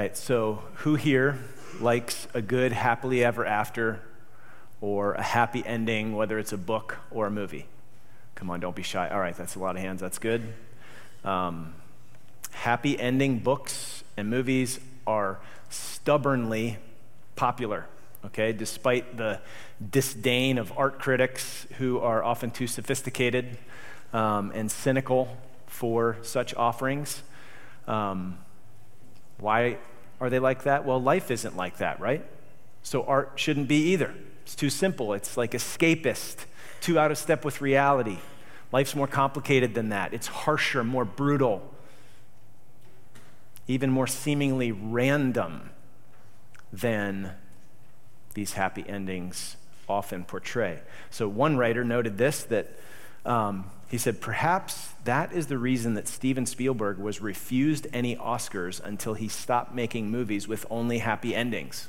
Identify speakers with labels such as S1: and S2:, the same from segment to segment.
S1: right, so who here likes a good happily ever after or a happy ending, whether it's a book or a movie? Come on, don't be shy. All right, that's a lot of hands. That's good. Um, happy ending books and movies are stubbornly popular, okay, despite the disdain of art critics who are often too sophisticated um, and cynical for such offerings. Um, why are they like that? Well, life isn't like that, right? So art shouldn't be either. It's too simple. It's like escapist, too out of step with reality. Life's more complicated than that. It's harsher, more brutal, even more seemingly random than these happy endings often portray. So, one writer noted this that um, he said, perhaps that is the reason that Steven Spielberg was refused any Oscars until he stopped making movies with only happy endings.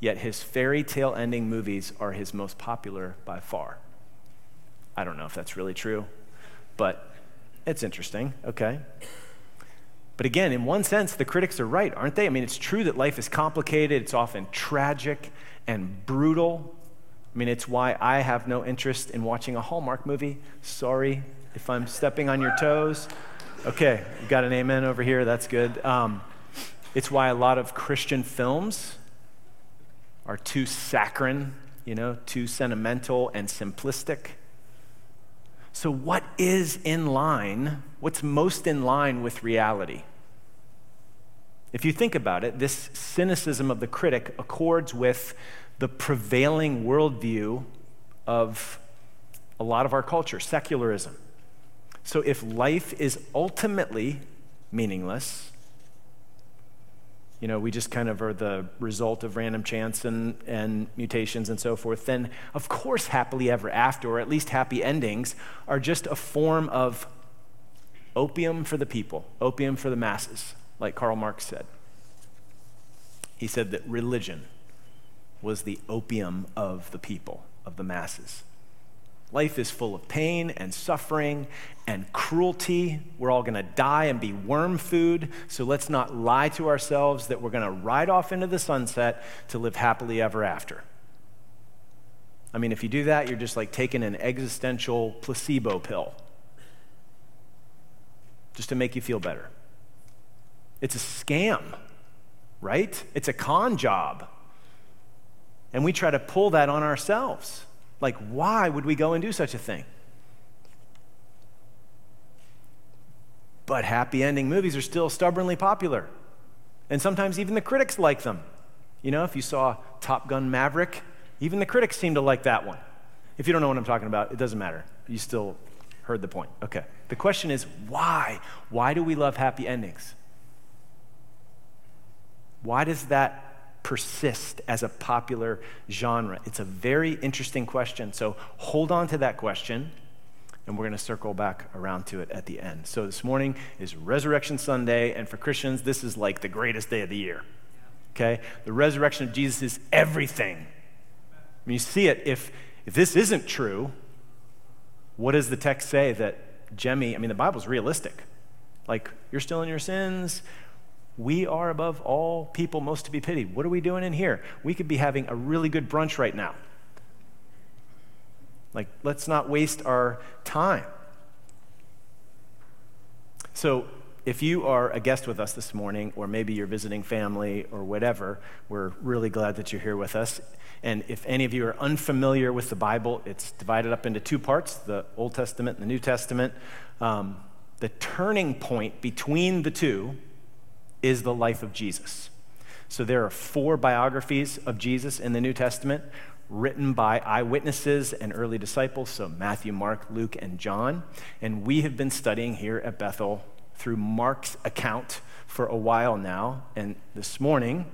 S1: Yet his fairy tale ending movies are his most popular by far. I don't know if that's really true, but it's interesting, okay? But again, in one sense, the critics are right, aren't they? I mean, it's true that life is complicated, it's often tragic and brutal. I mean, it's why I have no interest in watching a Hallmark movie. Sorry if I'm stepping on your toes. Okay, you got an amen over here. That's good. Um, it's why a lot of Christian films are too saccharine, you know, too sentimental and simplistic. So, what is in line? What's most in line with reality? If you think about it, this cynicism of the critic accords with the prevailing worldview of a lot of our culture, secularism. So if life is ultimately meaningless, you know, we just kind of are the result of random chance and, and mutations and so forth, then of course, happily ever after, or at least happy endings, are just a form of opium for the people, opium for the masses, like Karl Marx said. He said that religion was the opium of the people, of the masses. Life is full of pain and suffering and cruelty. We're all going to die and be worm food. So let's not lie to ourselves that we're going to ride off into the sunset to live happily ever after. I mean, if you do that, you're just like taking an existential placebo pill just to make you feel better. It's a scam, right? It's a con job. And we try to pull that on ourselves. Like, why would we go and do such a thing? But happy ending movies are still stubbornly popular. And sometimes even the critics like them. You know, if you saw Top Gun Maverick, even the critics seem to like that one. If you don't know what I'm talking about, it doesn't matter. You still heard the point. Okay. The question is why? Why do we love happy endings? Why does that persist as a popular genre? It's a very interesting question. So hold on to that question, and we're going to circle back around to it at the end. So this morning is Resurrection Sunday, and for Christians, this is like the greatest day of the year. Okay? The resurrection of Jesus is everything. Mean, you see it. If, if this isn't true, what does the text say that Jemmy, I mean, the Bible's realistic. Like, you're still in your sins, we are above all people most to be pitied. What are we doing in here? We could be having a really good brunch right now. Like, let's not waste our time. So, if you are a guest with us this morning, or maybe you're visiting family or whatever, we're really glad that you're here with us. And if any of you are unfamiliar with the Bible, it's divided up into two parts the Old Testament and the New Testament. Um, the turning point between the two is the life of Jesus. So there are four biographies of Jesus in the New Testament written by eyewitnesses and early disciples, so Matthew, Mark, Luke, and John. And we have been studying here at Bethel through Mark's account for a while now. And this morning,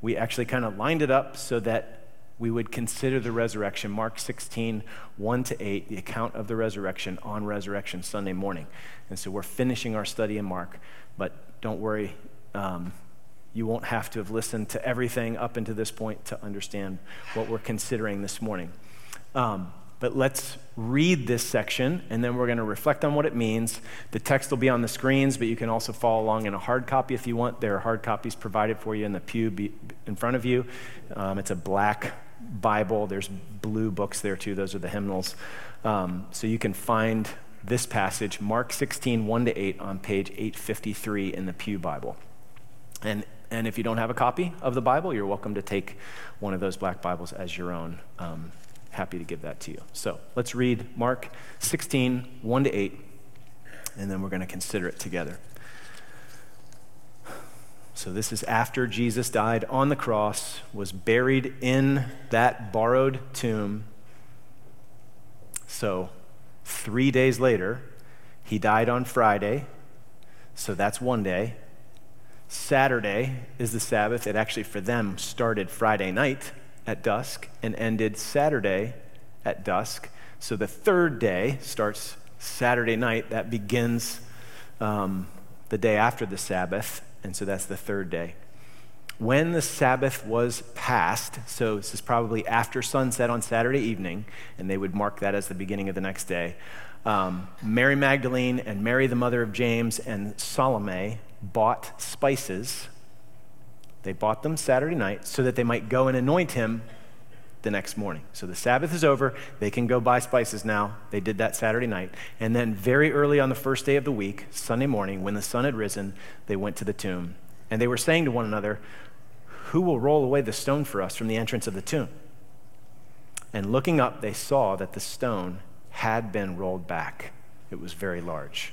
S1: we actually kind of lined it up so that we would consider the resurrection, Mark 16, 1 to 8, the account of the resurrection on Resurrection Sunday morning. And so we're finishing our study in Mark, but don't worry, um, you won't have to have listened to everything up until this point to understand what we're considering this morning. Um, but let's read this section and then we're going to reflect on what it means. The text will be on the screens, but you can also follow along in a hard copy if you want. There are hard copies provided for you in the pew in front of you. Um, it's a black Bible. There's blue books there too. Those are the hymnals. Um, so you can find this passage, Mark 16, 1 to 8, on page 853 in the Pew Bible. And, and if you don't have a copy of the Bible, you're welcome to take one of those black Bibles as your own. Um, happy to give that to you. So let's read Mark 16, 1 to 8, and then we're going to consider it together. So, this is after Jesus died on the cross, was buried in that borrowed tomb. So, three days later, he died on Friday. So, that's one day. Saturday is the Sabbath. It actually, for them, started Friday night at dusk and ended Saturday at dusk. So, the third day starts Saturday night. That begins um, the day after the Sabbath and so that's the third day. When the Sabbath was passed, so this is probably after sunset on Saturday evening, and they would mark that as the beginning of the next day, um, Mary Magdalene and Mary, the mother of James, and Salome bought spices. They bought them Saturday night so that they might go and anoint him the next morning. So the Sabbath is over. They can go buy spices now. They did that Saturday night. And then, very early on the first day of the week, Sunday morning, when the sun had risen, they went to the tomb. And they were saying to one another, Who will roll away the stone for us from the entrance of the tomb? And looking up, they saw that the stone had been rolled back. It was very large.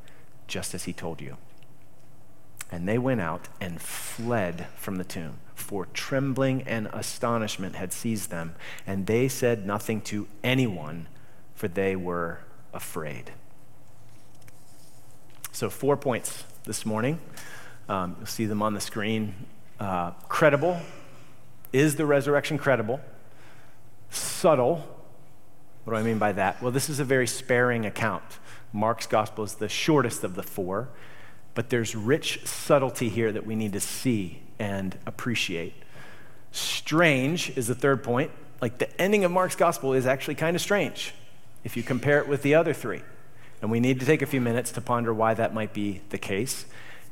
S1: just as he told you. And they went out and fled from the tomb for trembling and astonishment had seized them, and they said nothing to anyone, for they were afraid. So, four points this morning. Um, you'll see them on the screen. Uh, credible. Is the resurrection credible? Subtle. What do I mean by that? Well, this is a very sparing account. Mark's gospel is the shortest of the four, but there's rich subtlety here that we need to see and appreciate. Strange is the third point. Like the ending of Mark's gospel is actually kind of strange if you compare it with the other three. And we need to take a few minutes to ponder why that might be the case.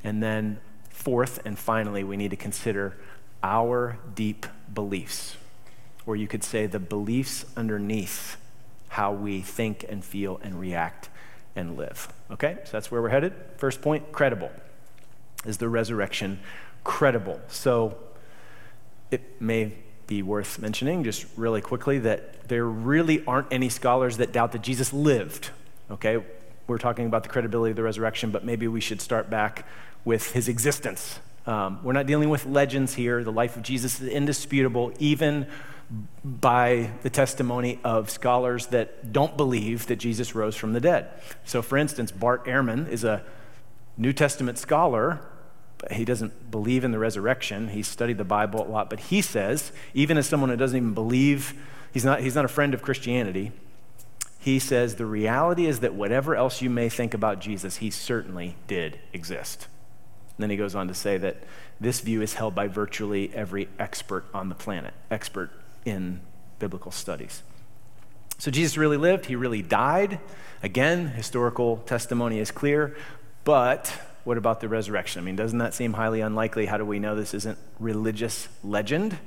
S1: And then, fourth and finally, we need to consider our deep beliefs, or you could say the beliefs underneath how we think and feel and react and live. Okay, so that's where we're headed. First point credible. Is the resurrection credible. So it may be worth mentioning just really quickly that there really aren't any scholars that doubt that Jesus lived. Okay? We're talking about the credibility of the resurrection, but maybe we should start back with his existence. Um, we're not dealing with legends here. The life of Jesus is indisputable, even by the testimony of scholars that don't believe that Jesus rose from the dead. So, for instance, Bart Ehrman is a New Testament scholar But he doesn't believe in the resurrection. He studied the Bible a lot, but he says, even as someone who doesn't even believe, he's not, he's not a friend of Christianity, he says the reality is that whatever else you may think about Jesus, he certainly did exist. And then he goes on to say that this view is held by virtually every expert on the planet, expert in biblical studies. So Jesus really lived, he really died. Again, historical testimony is clear, but what about the resurrection? I mean, doesn't that seem highly unlikely? How do we know this isn't religious legend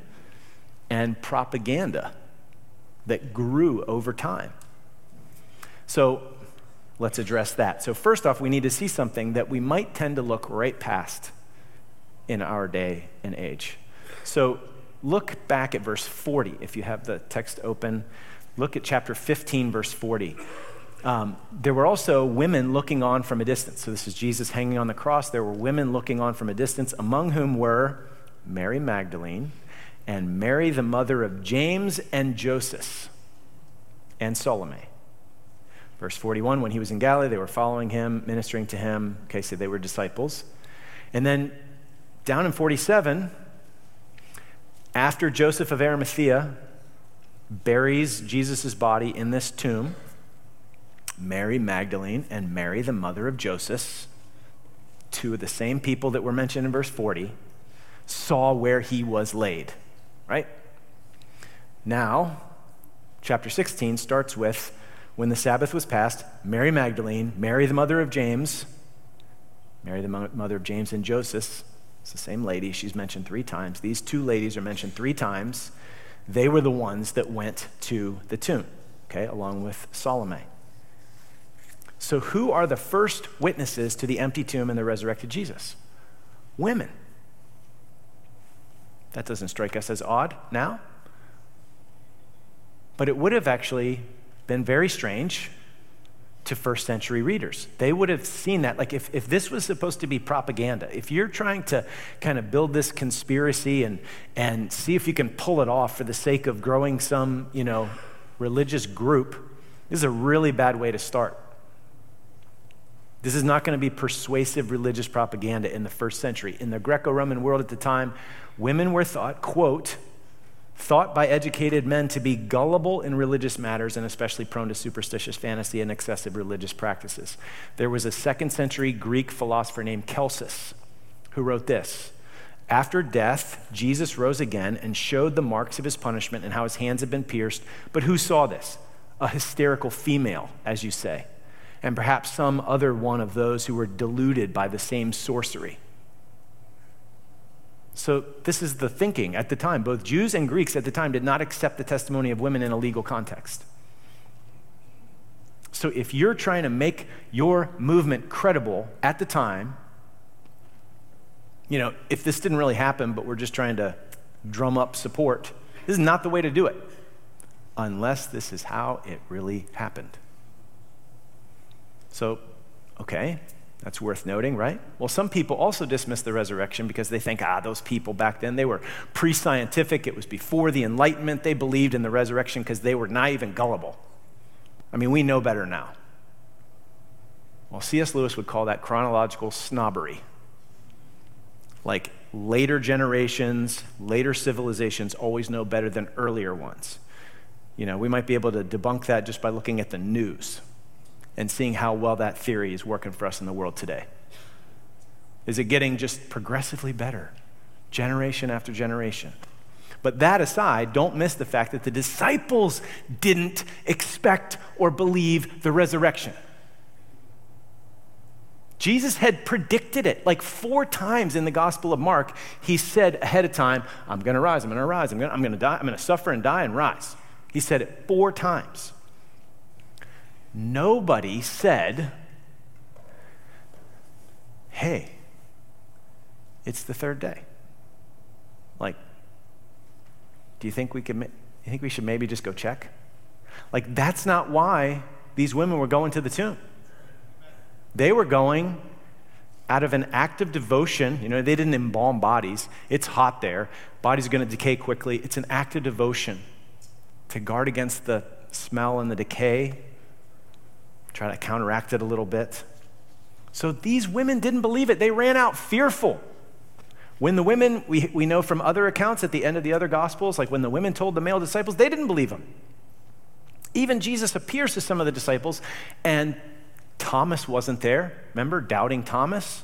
S1: and propaganda that grew over time? So let's address that. So, first off, we need to see something that we might tend to look right past in our day and age. So, look back at verse 40 if you have the text open. Look at chapter 15, verse 40. Um, there were also women looking on from a distance. So, this is Jesus hanging on the cross. There were women looking on from a distance, among whom were Mary Magdalene and Mary, the mother of James and Joseph, and Salome. Verse 41 when he was in Galilee, they were following him, ministering to him. Okay, so they were disciples. And then down in 47, after Joseph of Arimathea buries Jesus' body in this tomb, Mary Magdalene and Mary, the mother of Joseph, two of the same people that were mentioned in verse 40, saw where he was laid, right? Now, chapter 16 starts with when the Sabbath was passed, Mary Magdalene, Mary the mother of James, Mary the mother of James and Joseph, it's the same lady, she's mentioned three times. These two ladies are mentioned three times. They were the ones that went to the tomb, okay, along with Salome. So, who are the first witnesses to the empty tomb and the resurrected Jesus? Women. That doesn't strike us as odd now. But it would have actually been very strange to first century readers. They would have seen that. Like, if, if this was supposed to be propaganda, if you're trying to kind of build this conspiracy and, and see if you can pull it off for the sake of growing some, you know, religious group, this is a really bad way to start. This is not going to be persuasive religious propaganda in the first century. In the Greco Roman world at the time, women were thought, quote, thought by educated men to be gullible in religious matters and especially prone to superstitious fantasy and excessive religious practices. There was a second century Greek philosopher named Celsus who wrote this After death, Jesus rose again and showed the marks of his punishment and how his hands had been pierced. But who saw this? A hysterical female, as you say, and perhaps some other one of those who were deluded by the same sorcery. So, this is the thinking at the time. Both Jews and Greeks at the time did not accept the testimony of women in a legal context. So, if you're trying to make your movement credible at the time, you know, if this didn't really happen, but we're just trying to drum up support, this is not the way to do it, unless this is how it really happened. So, okay, that's worth noting, right? Well, some people also dismiss the resurrection because they think, ah, those people back then, they were pre scientific. It was before the Enlightenment. They believed in the resurrection because they were naive and gullible. I mean, we know better now. Well, C.S. Lewis would call that chronological snobbery. Like later generations, later civilizations always know better than earlier ones. You know, we might be able to debunk that just by looking at the news and seeing how well that theory is working for us in the world today? Is it getting just progressively better, generation after generation? But that aside, don't miss the fact that the disciples didn't expect or believe the resurrection. Jesus had predicted it like four times in the Gospel of Mark. He said ahead of time, I'm going to rise, I'm going to rise, I'm going to die, I'm going to suffer and die and rise. He said it four times. Nobody said, hey, it's the third day. Like, do you think we could, you think we should maybe just go check? Like, that's not why these women were going to the tomb. They were going out of an act of devotion. You know, they didn't embalm bodies. It's hot there. Bodies are going to decay quickly. It's an act of devotion to guard against the smell and the decay try to counteract it a little bit. So these women didn't believe it. They ran out fearful. When the women, we, we know from other accounts at the end of the other gospels, like when the women told the male disciples, they didn't believe him. Even Jesus appears to some of the disciples, and Thomas wasn't there. Remember, doubting Thomas?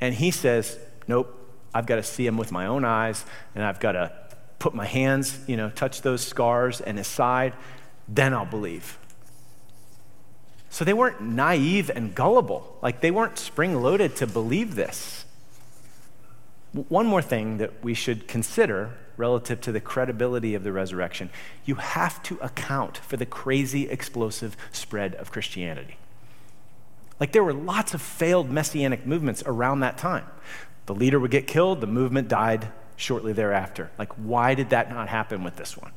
S1: And he says, Nope, I've got to see him with my own eyes, and I've got to put my hands, you know, touch those scars and his side, then I'll believe. So they weren't naive and gullible. Like they weren't spring loaded to believe this. One more thing that we should consider relative to the credibility of the resurrection you have to account for the crazy, explosive spread of Christianity. Like there were lots of failed messianic movements around that time. The leader would get killed, the movement died shortly thereafter. Like, why did that not happen with this one?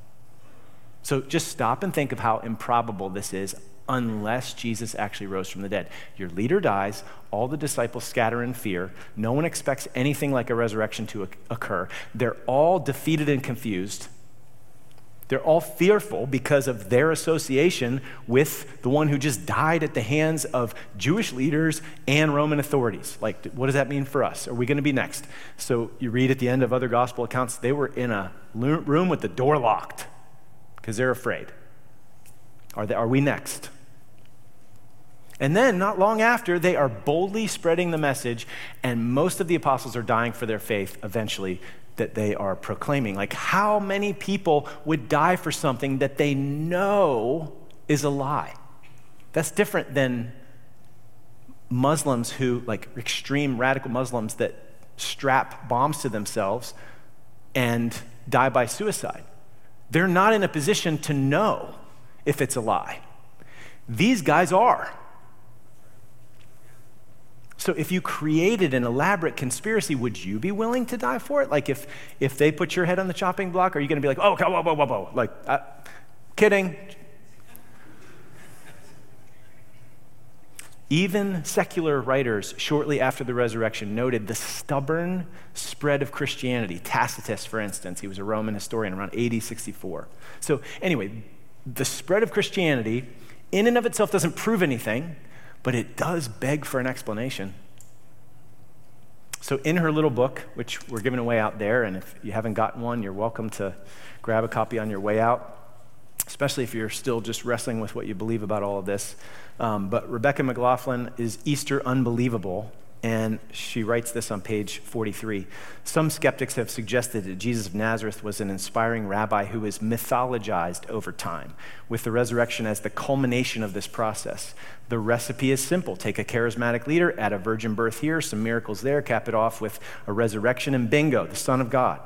S1: So just stop and think of how improbable this is unless Jesus actually rose from the dead. Your leader dies, all the disciples scatter in fear. No one expects anything like a resurrection to occur. They're all defeated and confused. They're all fearful because of their association with the one who just died at the hands of Jewish leaders and Roman authorities. Like, what does that mean for us? Are we going to be next? So, you read at the end of other gospel accounts, they were in a room with the door locked because they're afraid. Are, they, are we next? And then, not long after, they are boldly spreading the message, and most of the apostles are dying for their faith eventually that they are proclaiming. Like, how many people would die for something that they know is a lie? That's different than Muslims who, like extreme radical Muslims that strap bombs to themselves and die by suicide. They're not in a position to know if it's a lie. These guys are. So if you created an elaborate conspiracy, would you be willing to die for it? Like if, if they put your head on the chopping block, are you going to be like, oh, whoa, whoa, whoa, whoa, like, uh, kidding. Even secular writers, shortly after the resurrection, noted the stubborn spread of Christianity. Tacitus, for instance, he was a Roman historian around AD 64. So, anyway, the spread of Christianity in and of itself doesn't prove anything but it does beg for an explanation. So, in her little book, which we're giving away out there, and if you haven't gotten one, you're welcome to grab a copy on your way out, especially if you're still just wrestling with what you believe about all of this. Um, but Rebecca McLaughlin is Easter Unbelievable and she writes this on page 43. Some skeptics have suggested that Jesus of Nazareth was an inspiring rabbi who was mythologized over time, with the resurrection as the culmination of this process. The recipe is simple take a charismatic leader, add a virgin birth here, some miracles there, cap it off with a resurrection, and bingo, the Son of God.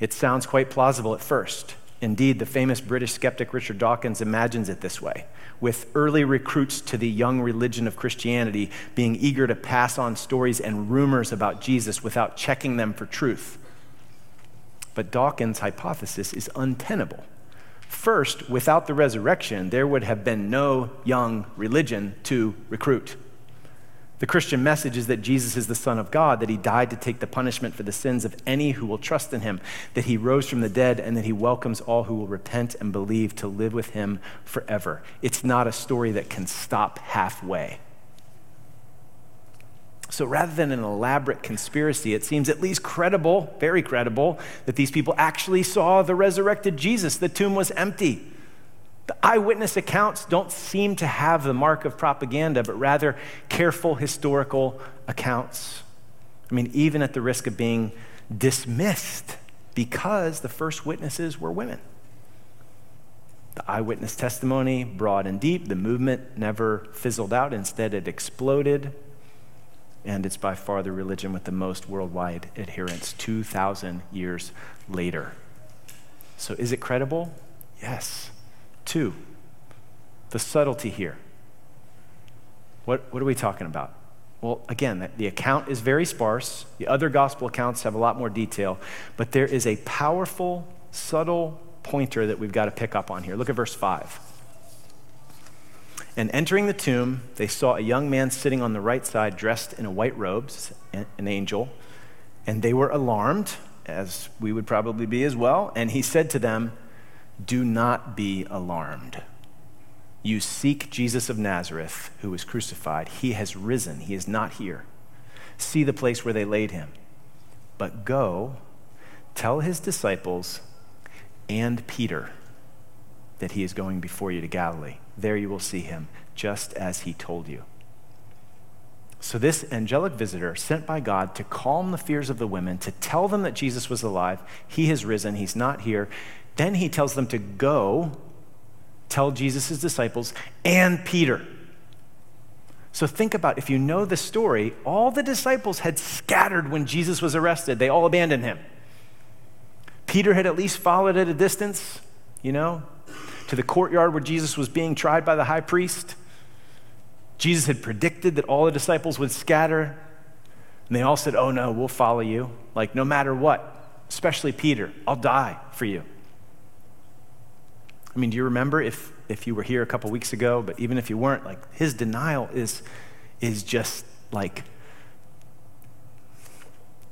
S1: It sounds quite plausible at first. Indeed, the famous British skeptic Richard Dawkins imagines it this way with early recruits to the young religion of Christianity being eager to pass on stories and rumors about Jesus without checking them for truth. But Dawkins' hypothesis is untenable. First, without the resurrection, there would have been no young religion to recruit. The Christian message is that Jesus is the Son of God, that he died to take the punishment for the sins of any who will trust in him, that he rose from the dead, and that he welcomes all who will repent and believe to live with him forever. It's not a story that can stop halfway. So rather than an elaborate conspiracy, it seems at least credible, very credible, that these people actually saw the resurrected Jesus. The tomb was empty. The eyewitness accounts don't seem to have the mark of propaganda, but rather careful historical accounts. I mean, even at the risk of being dismissed because the first witnesses were women. The eyewitness testimony, broad and deep, the movement never fizzled out. Instead, it exploded. And it's by far the religion with the most worldwide adherents 2,000 years later. So, is it credible? Yes. Two, the subtlety here. What, what are we talking about? Well, again, the account is very sparse. The other gospel accounts have a lot more detail, but there is a powerful, subtle pointer that we've got to pick up on here. Look at verse 5. And entering the tomb, they saw a young man sitting on the right side, dressed in a white robe, an angel, and they were alarmed, as we would probably be as well. And he said to them, do not be alarmed. You seek Jesus of Nazareth, who was crucified. He has risen, he is not here. See the place where they laid him. But go, tell his disciples and Peter that he is going before you to Galilee. There you will see him, just as he told you. So, this angelic visitor, sent by God to calm the fears of the women, to tell them that Jesus was alive, he has risen, he's not here, then he tells them to go tell Jesus' disciples and Peter. So think about if you know the story, all the disciples had scattered when Jesus was arrested. They all abandoned him. Peter had at least followed at a distance, you know, to the courtyard where Jesus was being tried by the high priest. Jesus had predicted that all the disciples would scatter, and they all said, Oh no, we'll follow you. Like, no matter what, especially Peter, I'll die for you. I mean, do you remember if, if you were here a couple weeks ago, but even if you weren't, like his denial is, is just like,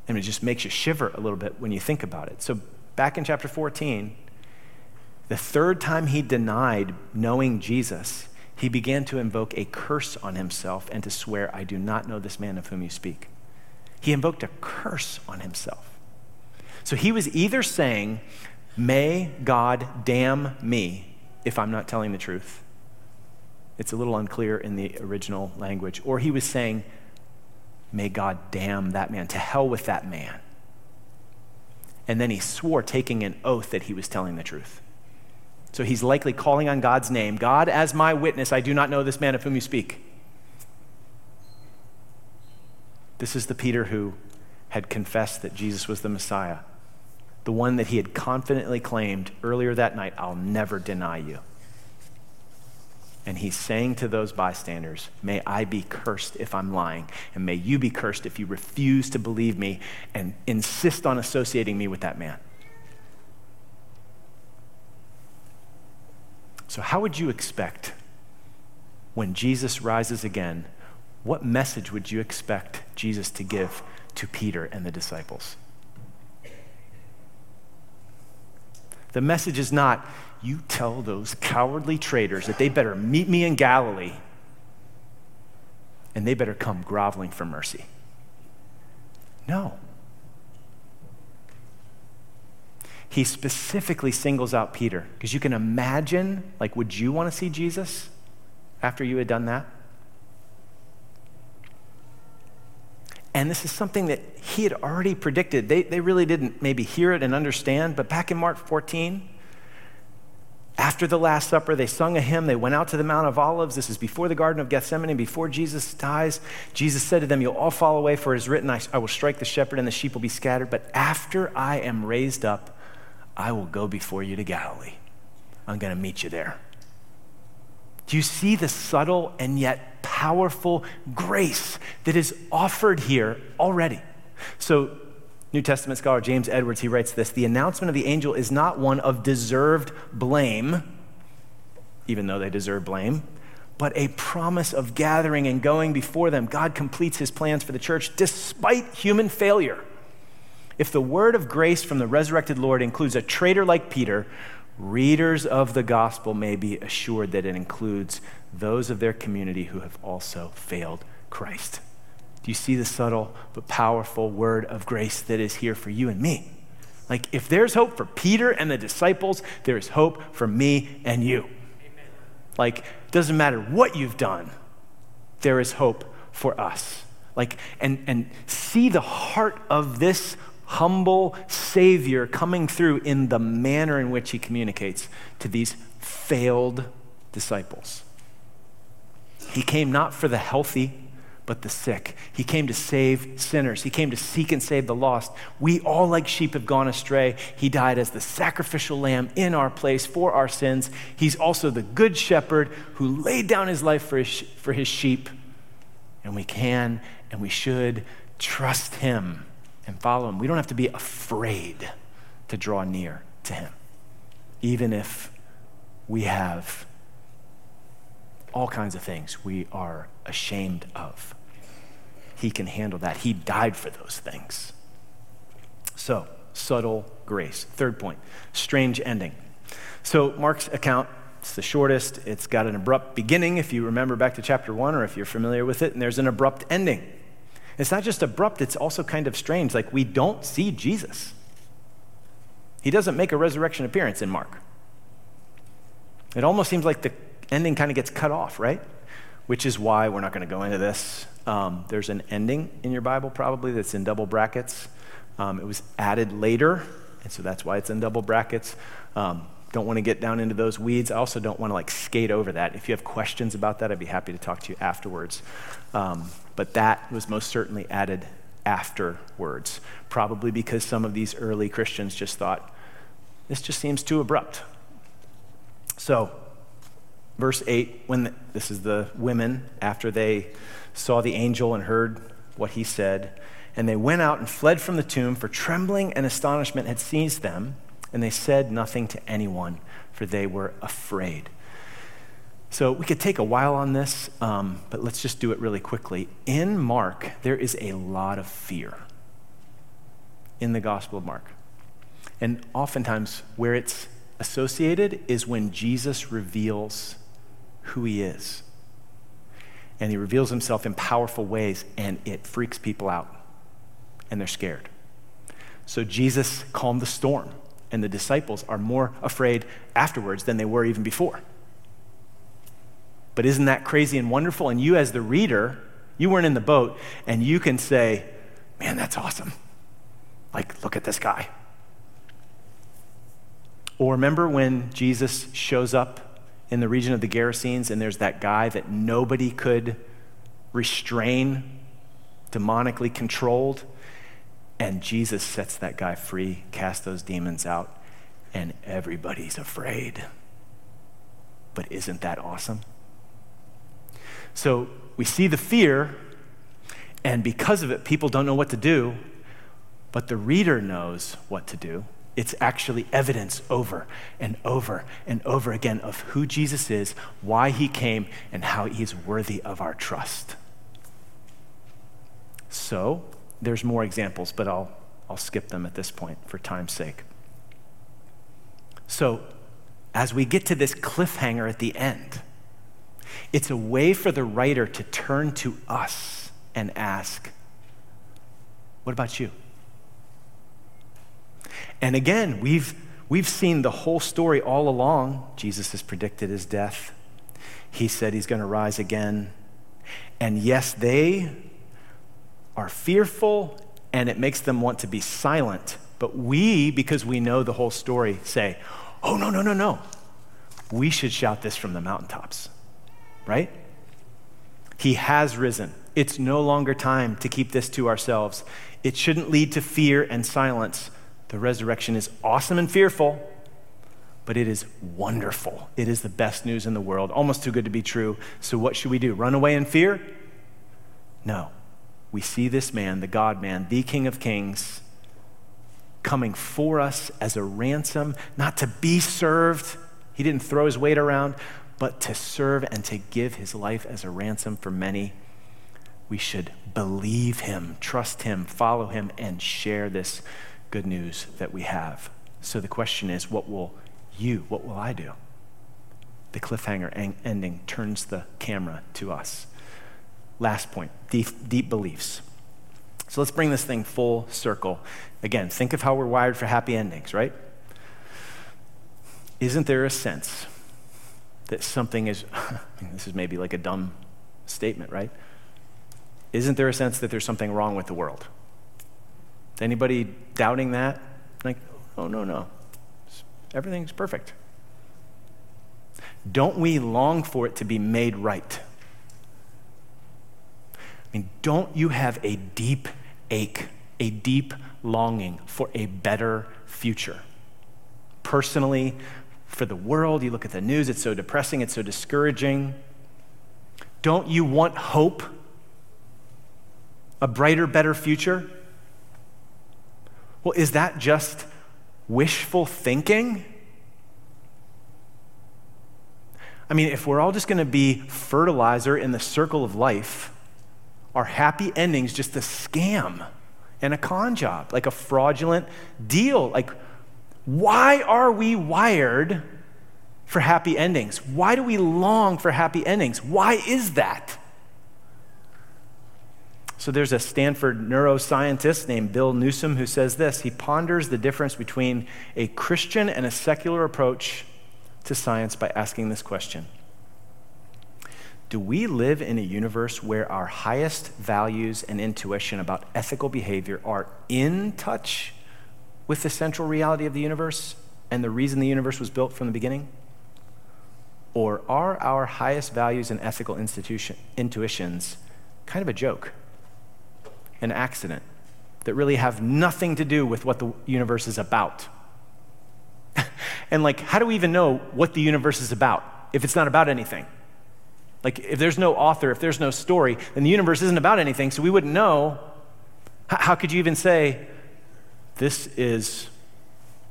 S1: I mean, it just makes you shiver a little bit when you think about it. So back in chapter 14, the third time he denied knowing Jesus, he began to invoke a curse on himself and to swear, I do not know this man of whom you speak. He invoked a curse on himself. So he was either saying, May God damn me if I'm not telling the truth. It's a little unclear in the original language. Or he was saying, May God damn that man. To hell with that man. And then he swore, taking an oath, that he was telling the truth. So he's likely calling on God's name God, as my witness, I do not know this man of whom you speak. This is the Peter who had confessed that Jesus was the Messiah, the one that he had confidently claimed earlier that night I'll never deny you. And he's saying to those bystanders, May I be cursed if I'm lying, and may you be cursed if you refuse to believe me and insist on associating me with that man. So, how would you expect when Jesus rises again? What message would you expect Jesus to give to Peter and the disciples? The message is not, you tell those cowardly traitors that they better meet me in Galilee and they better come groveling for mercy. No. He specifically singles out Peter because you can imagine, like, would you want to see Jesus after you had done that? And this is something that he had already predicted. They, they really didn't maybe hear it and understand, but back in Mark 14, after the Last Supper, they sung a hymn. They went out to the Mount of Olives. This is before the Garden of Gethsemane, before Jesus dies. Jesus said to them, You'll all fall away, for it is written, I, I will strike the shepherd, and the sheep will be scattered. But after I am raised up, I will go before you to Galilee. I'm going to meet you there. Do you see the subtle and yet powerful grace that is offered here already? So, New Testament scholar James Edwards, he writes this The announcement of the angel is not one of deserved blame, even though they deserve blame, but a promise of gathering and going before them. God completes his plans for the church despite human failure. If the word of grace from the resurrected Lord includes a traitor like Peter, readers of the gospel may be assured that it includes those of their community who have also failed Christ. Do you see the subtle but powerful word of grace that is here for you and me? Like, if there's hope for Peter and the disciples, there is hope for me and you. Amen. Like, doesn't matter what you've done, there is hope for us. Like, and, and see the heart of this humble Savior coming through in the manner in which he communicates to these failed disciples. He came not for the healthy but the sick. He came to save sinners. He came to seek and save the lost. We all, like sheep, have gone astray. He died as the sacrificial lamb in our place for our sins. He's also the good shepherd who laid down his life for his, for his sheep. And we can and we should trust him and follow him. We don't have to be afraid to draw near to him, even if we have all kinds of things we are ashamed of. He can handle that. He died for those things. So, subtle grace. Third point, strange ending. So, Mark's account, it's the shortest. It's got an abrupt beginning, if you remember back to chapter one, or if you're familiar with it, and there's an abrupt ending. It's not just abrupt, it's also kind of strange. Like, we don't see Jesus. He doesn't make a resurrection appearance in Mark. It almost seems like the ending kind of gets cut off, right? Which is why we're not going to go into this. Um, there's an ending in your Bible, probably, that's in double brackets. Um, it was added later, and so that's why it's in double brackets. Um, don't want to get down into those weeds. I also don't want to like skate over that. If you have questions about that, I'd be happy to talk to you afterwards. Um, but that was most certainly added afterwards, probably because some of these early Christians just thought, this just seems too abrupt. So, verse 8, when the, this is the women after they saw the angel and heard what he said, and they went out and fled from the tomb, for trembling and astonishment had seized them, and they said nothing to anyone, for they were afraid. So we could take a while on this, um, but let's just do it really quickly. In Mark, there is a lot of fear in the Gospel of Mark. And oftentimes, where it's associated is when Jesus reveals who he is. And he reveals himself in powerful ways, and it freaks people out, and they're scared. So Jesus calmed the storm, and the disciples are more afraid afterwards than they were even before. But isn't that crazy and wonderful? And you, as the reader, you weren't in the boat, and you can say, Man, that's awesome. Like, look at this guy. Or remember when Jesus shows up in the region of the Gerasenes and there's that guy that nobody could restrain, demonically controlled, and Jesus sets that guy free, casts those demons out, and everybody's afraid. But isn't that awesome? So we see the fear, and because of it, people don't know what to do, but the reader knows what to do. It's actually evidence over and over and over again of who Jesus is, why he came, and how he's worthy of our trust. So, there's more examples, but I'll, I'll skip them at this point for time's sake. So, as we get to this cliffhanger at the end, it's a way for the writer to turn to us and ask, What about you? And again, we've, we've seen the whole story all along. Jesus has predicted his death, he said he's going to rise again. And yes, they are fearful and it makes them want to be silent. But we, because we know the whole story, say, oh, no, no, no, no. We should shout this from the mountaintops, right? He has risen. It's no longer time to keep this to ourselves. It shouldn't lead to fear and silence. The resurrection is awesome and fearful, but it is wonderful. It is the best news in the world, almost too good to be true. So, what should we do? Run away in fear? No. We see this man, the God man, the King of Kings, coming for us as a ransom, not to be served. He didn't throw his weight around, but to serve and to give his life as a ransom for many. We should believe him, trust him, follow him, and share this good news that we have. So the question is what will you, what will I do? The cliffhanger ending turns the camera to us. Last point deep, deep beliefs. So let's bring this thing full circle. Again, think of how we're wired for happy endings, right? Isn't there a sense that something is, this is maybe like a dumb statement, right? Isn't there a sense that there's something wrong with the world? Anybody doubting that? Like, oh, no, no. Everything's perfect. Don't we long for it to be made right? Mean, don't you have a deep ache, a deep longing for a better future? Personally, for the world, you look at the news, it's so depressing, it's so discouraging. Don't you want hope? A brighter, better future? Well, is that just wishful thinking? I mean, if we're all just going to be fertilizer in the circle of life, are happy endings just a scam and a con job, like a fraudulent deal? Like, why are we wired for happy endings? Why do we long for happy endings? Why is that? So there's a Stanford neuroscientist named Bill Newsome who says this. He ponders the difference between a Christian and a secular approach to science by asking this question Do we live in a universe where our highest values and intuition about ethical behavior are in touch with the central reality of the universe and the reason the universe was built from the beginning? Or are our highest values and ethical intuitions kind of a joke? an accident that really have nothing to do with what the universe is about. and like, how do we even know what the universe is about if it's not about anything? Like, if there's no author, if there's no story, then the universe isn't about anything, so we wouldn't know. How could you even say, this is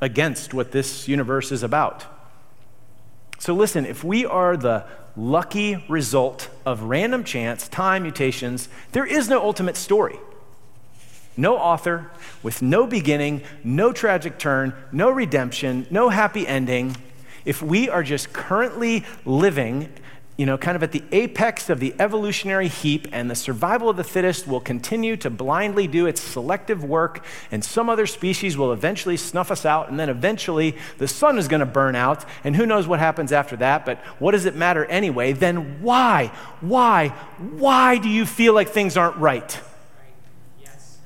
S1: against what this universe is about? So, listen, if we are the lucky result of random chance, time, mutations, there is no ultimate story. no author, with no beginning, no tragic turn, no redemption, no happy ending, if we are just currently living you know, kind of at the apex of the evolutionary heap, and the survival of the fittest will continue to blindly do its selective work, and some other species will eventually snuff us out, and then eventually the sun is going to burn out, and who knows what happens after that, but what does it matter anyway? Then why, why, why do you feel like things aren't right? Yes.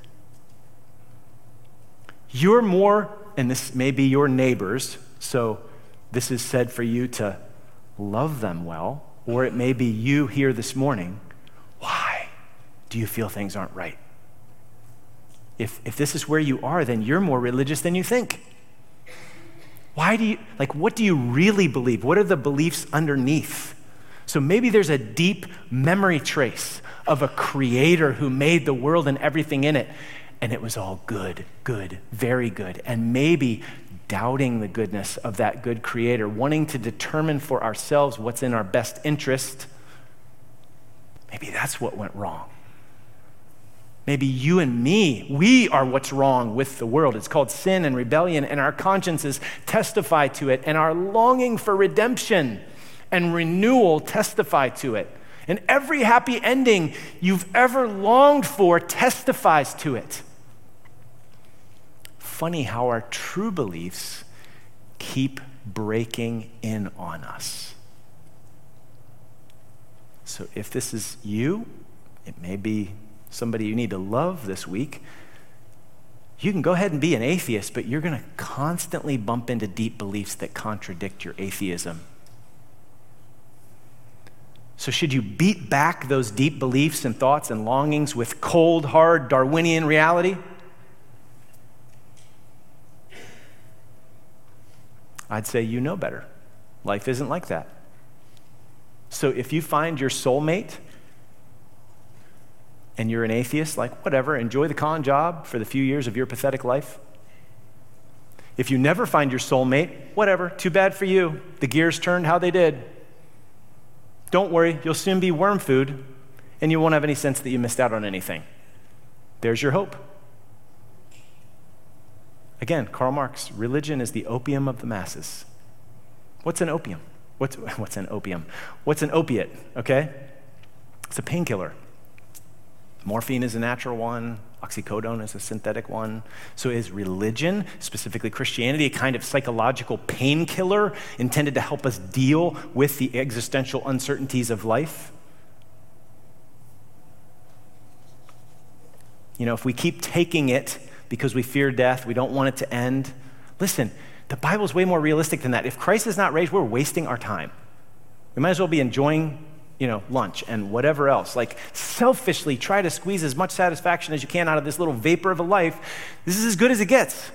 S1: You're more, and this may be your neighbors, so this is said for you to love them well or it may be you here this morning. Why do you feel things aren't right? If, if this is where you are, then you're more religious than you think. Why do you, like, what do you really believe? What are the beliefs underneath? So maybe there's a deep memory trace of a creator who made the world and everything in it, and it was all good, good, very good. And maybe doubting the goodness of that good creator, wanting to determine for ourselves what's in our best interest, maybe that's what went wrong. Maybe you and me, we are what's wrong with the world. It's called sin and rebellion, and our consciences testify to it, and our longing for redemption and renewal testify to it. And every happy ending you've ever longed for testifies to it funny how our true beliefs keep breaking in on us. So if this is you, it may be somebody you need to love this week. You can go ahead and be an atheist, but you're going to constantly bump into deep beliefs that contradict your atheism. So, should you beat back those deep beliefs and thoughts and longings with cold, hard Darwinian reality? I'd say you know better. Life isn't like that. So if you find your soulmate and you're an atheist, like whatever, enjoy the con job for the few years of your pathetic life. If you never find your soulmate, whatever, too bad for you. The gears turned how they did. Don't worry, you'll soon be worm food and you won't have any sense that you missed out on anything. There's your hope. Again, Karl Marx, religion is the opium of the masses. What's an opium? What's, what's an opium? What's an opiate, okay? It's a painkiller. Morphine is a natural one, oxycodone is a synthetic one. So, is religion, specifically Christianity, a kind of psychological painkiller intended to help us deal with the existential uncertainties of life? You know, if we keep taking it because we fear death, we don't want it to end. Listen, the Bible's way more realistic than that. If Christ is not raised, we're wasting our time. We might as well be enjoying, you know, lunch and whatever else. Like selfishly try to squeeze as much satisfaction as you can out of this little vapor of a life. This is as good as it gets.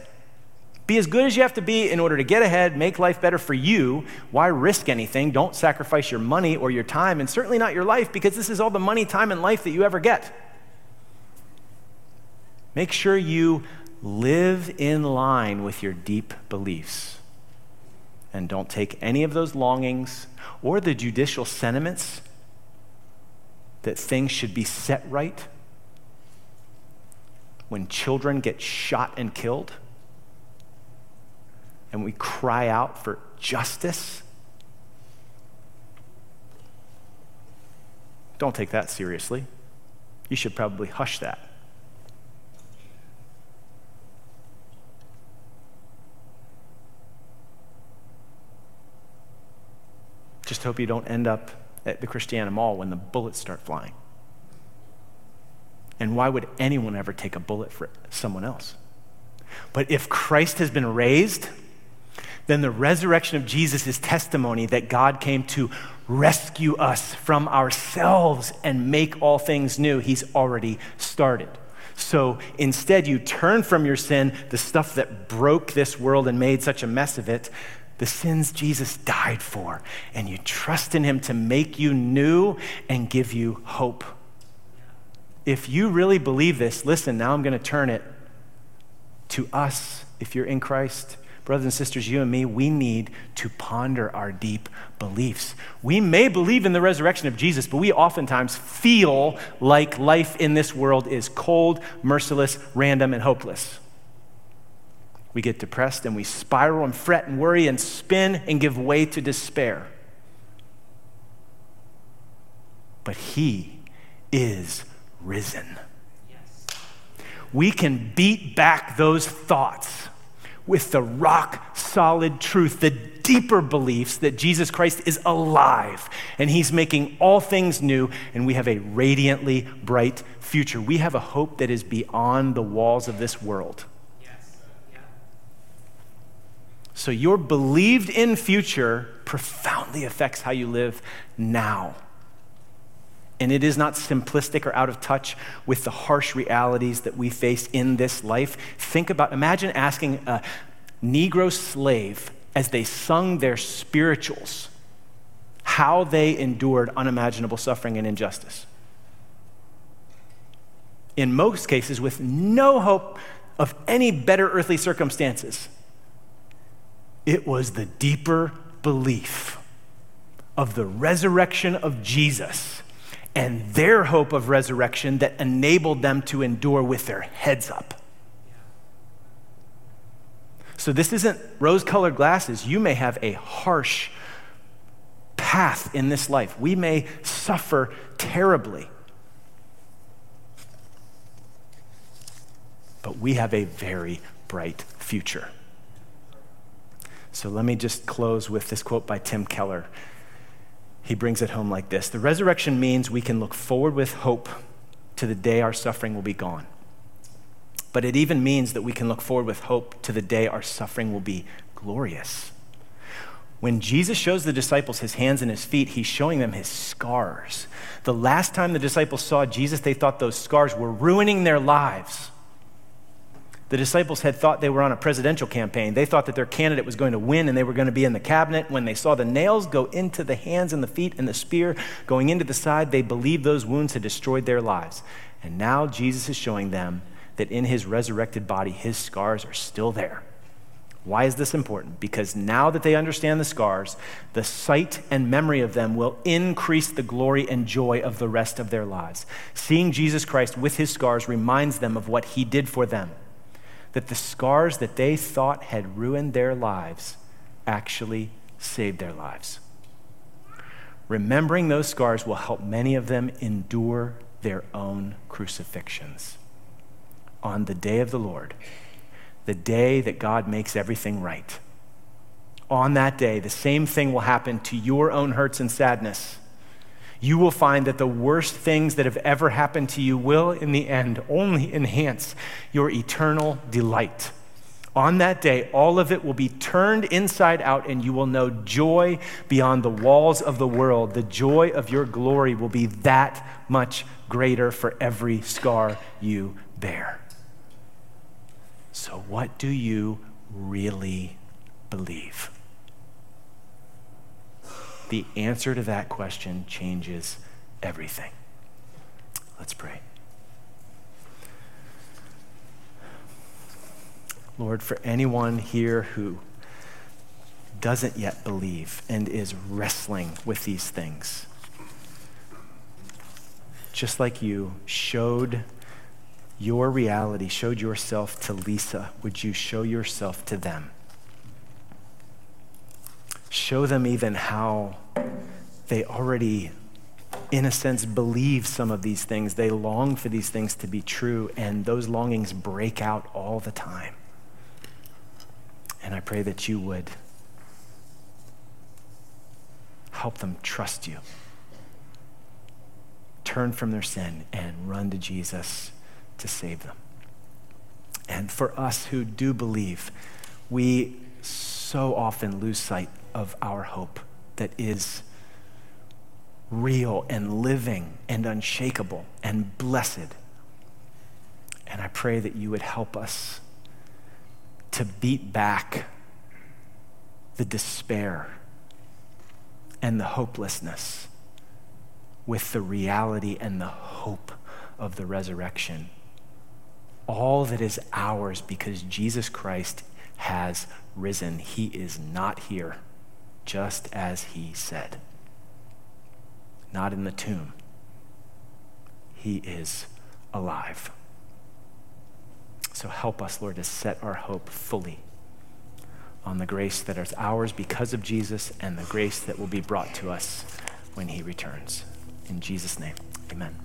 S1: Be as good as you have to be in order to get ahead, make life better for you. Why risk anything? Don't sacrifice your money or your time, and certainly not your life, because this is all the money, time, and life that you ever get. Make sure you live in line with your deep beliefs. And don't take any of those longings or the judicial sentiments that things should be set right when children get shot and killed and we cry out for justice. Don't take that seriously. You should probably hush that. Just hope you don't end up at the Christiana Mall when the bullets start flying. And why would anyone ever take a bullet for someone else? But if Christ has been raised, then the resurrection of Jesus is testimony that God came to rescue us from ourselves and make all things new. He's already started. So instead, you turn from your sin, the stuff that broke this world and made such a mess of it, the sins Jesus died for, and you trust in Him to make you new and give you hope. If you really believe this, listen, now I'm going to turn it to us, if you're in Christ, brothers and sisters, you and me, we need to ponder our deep beliefs. We may believe in the resurrection of Jesus, but we oftentimes feel like life in this world is cold, merciless, random, and hopeless. We get depressed and we spiral and fret and worry and spin and give way to despair. But He is risen. We can beat back those thoughts with the rock solid truth, the deeper beliefs that Jesus Christ is alive and he's making all things new, and we have a radiantly bright future. We have a hope that is beyond the walls of this world. So, your believed in future profoundly affects how you live now. And it is not simplistic or out of touch with the harsh realities that we face in this life. Think about, imagine asking a Negro slave as they sung their spirituals how they endured unimaginable suffering and injustice. In most cases, with no hope of any better earthly circumstances. It was the deeper belief of the resurrection of Jesus and their hope of resurrection that enabled them to endure with their heads up. So, this isn't rose colored glasses. You may have a harsh path in this life. We may suffer terribly. But we have a very bright future. So let me just close with this quote by Tim Keller. He brings it home like this The resurrection means we can look forward with hope to the day our suffering will be gone. But it even means that we can look forward with hope to the day our suffering will be glorious. When Jesus shows the disciples his hands and his feet, he's showing them his scars. The last time the disciples saw Jesus, they thought those scars were ruining their lives. The disciples had thought they were on a presidential campaign. They thought that their candidate was going to win and they were going to be in the cabinet. When they saw the nails go into the hands and the feet and the spear going into the side, they believed those wounds had destroyed their lives. And now Jesus is showing them that in his resurrected body, his scars are still there. Why is this important? Because now that they understand the scars, the sight and memory of them will increase the glory and joy of the rest of their lives. Seeing Jesus Christ with his scars reminds them of what he did for them that the scars that they thought had ruined their lives actually saved their lives. Remembering those scars will help many of them endure their own crucifixions. On the day of the Lord, the day that God makes everything right, on that day, the same thing will happen to your own hurts and sadness you will find that the worst things that have ever happened to you will, in the end, only enhance your eternal delight. On that day, all of it will be turned inside out, and you will know joy beyond the walls of the world. The joy of your glory will be that much greater for every scar you bear. So, what do you really believe? The answer to that question changes everything. Let's pray. Lord, for anyone here who doesn't yet believe and is wrestling with these things, just like you showed your reality, showed yourself to Lisa, would you show yourself to them? show them even how they already, in a sense, believe some of these things. They long for these things to be true, and those longings break out all the time. And I pray that you would help them trust you, turn from their sin, and run to Jesus to save them. And for us who do believe, we so often lose sight of our hope that is real and living and unshakable and blessed. And I pray that you would help us to beat back the despair and the hopelessness with the reality and the hope of the resurrection. All that is ours because Jesus Christ has risen. He is not here, just as he said. Not in the tomb. He is alive. So help us, Lord, to set our hope fully on the grace that is ours because of Jesus and the grace that will be brought to us when he returns. In Jesus' name, amen.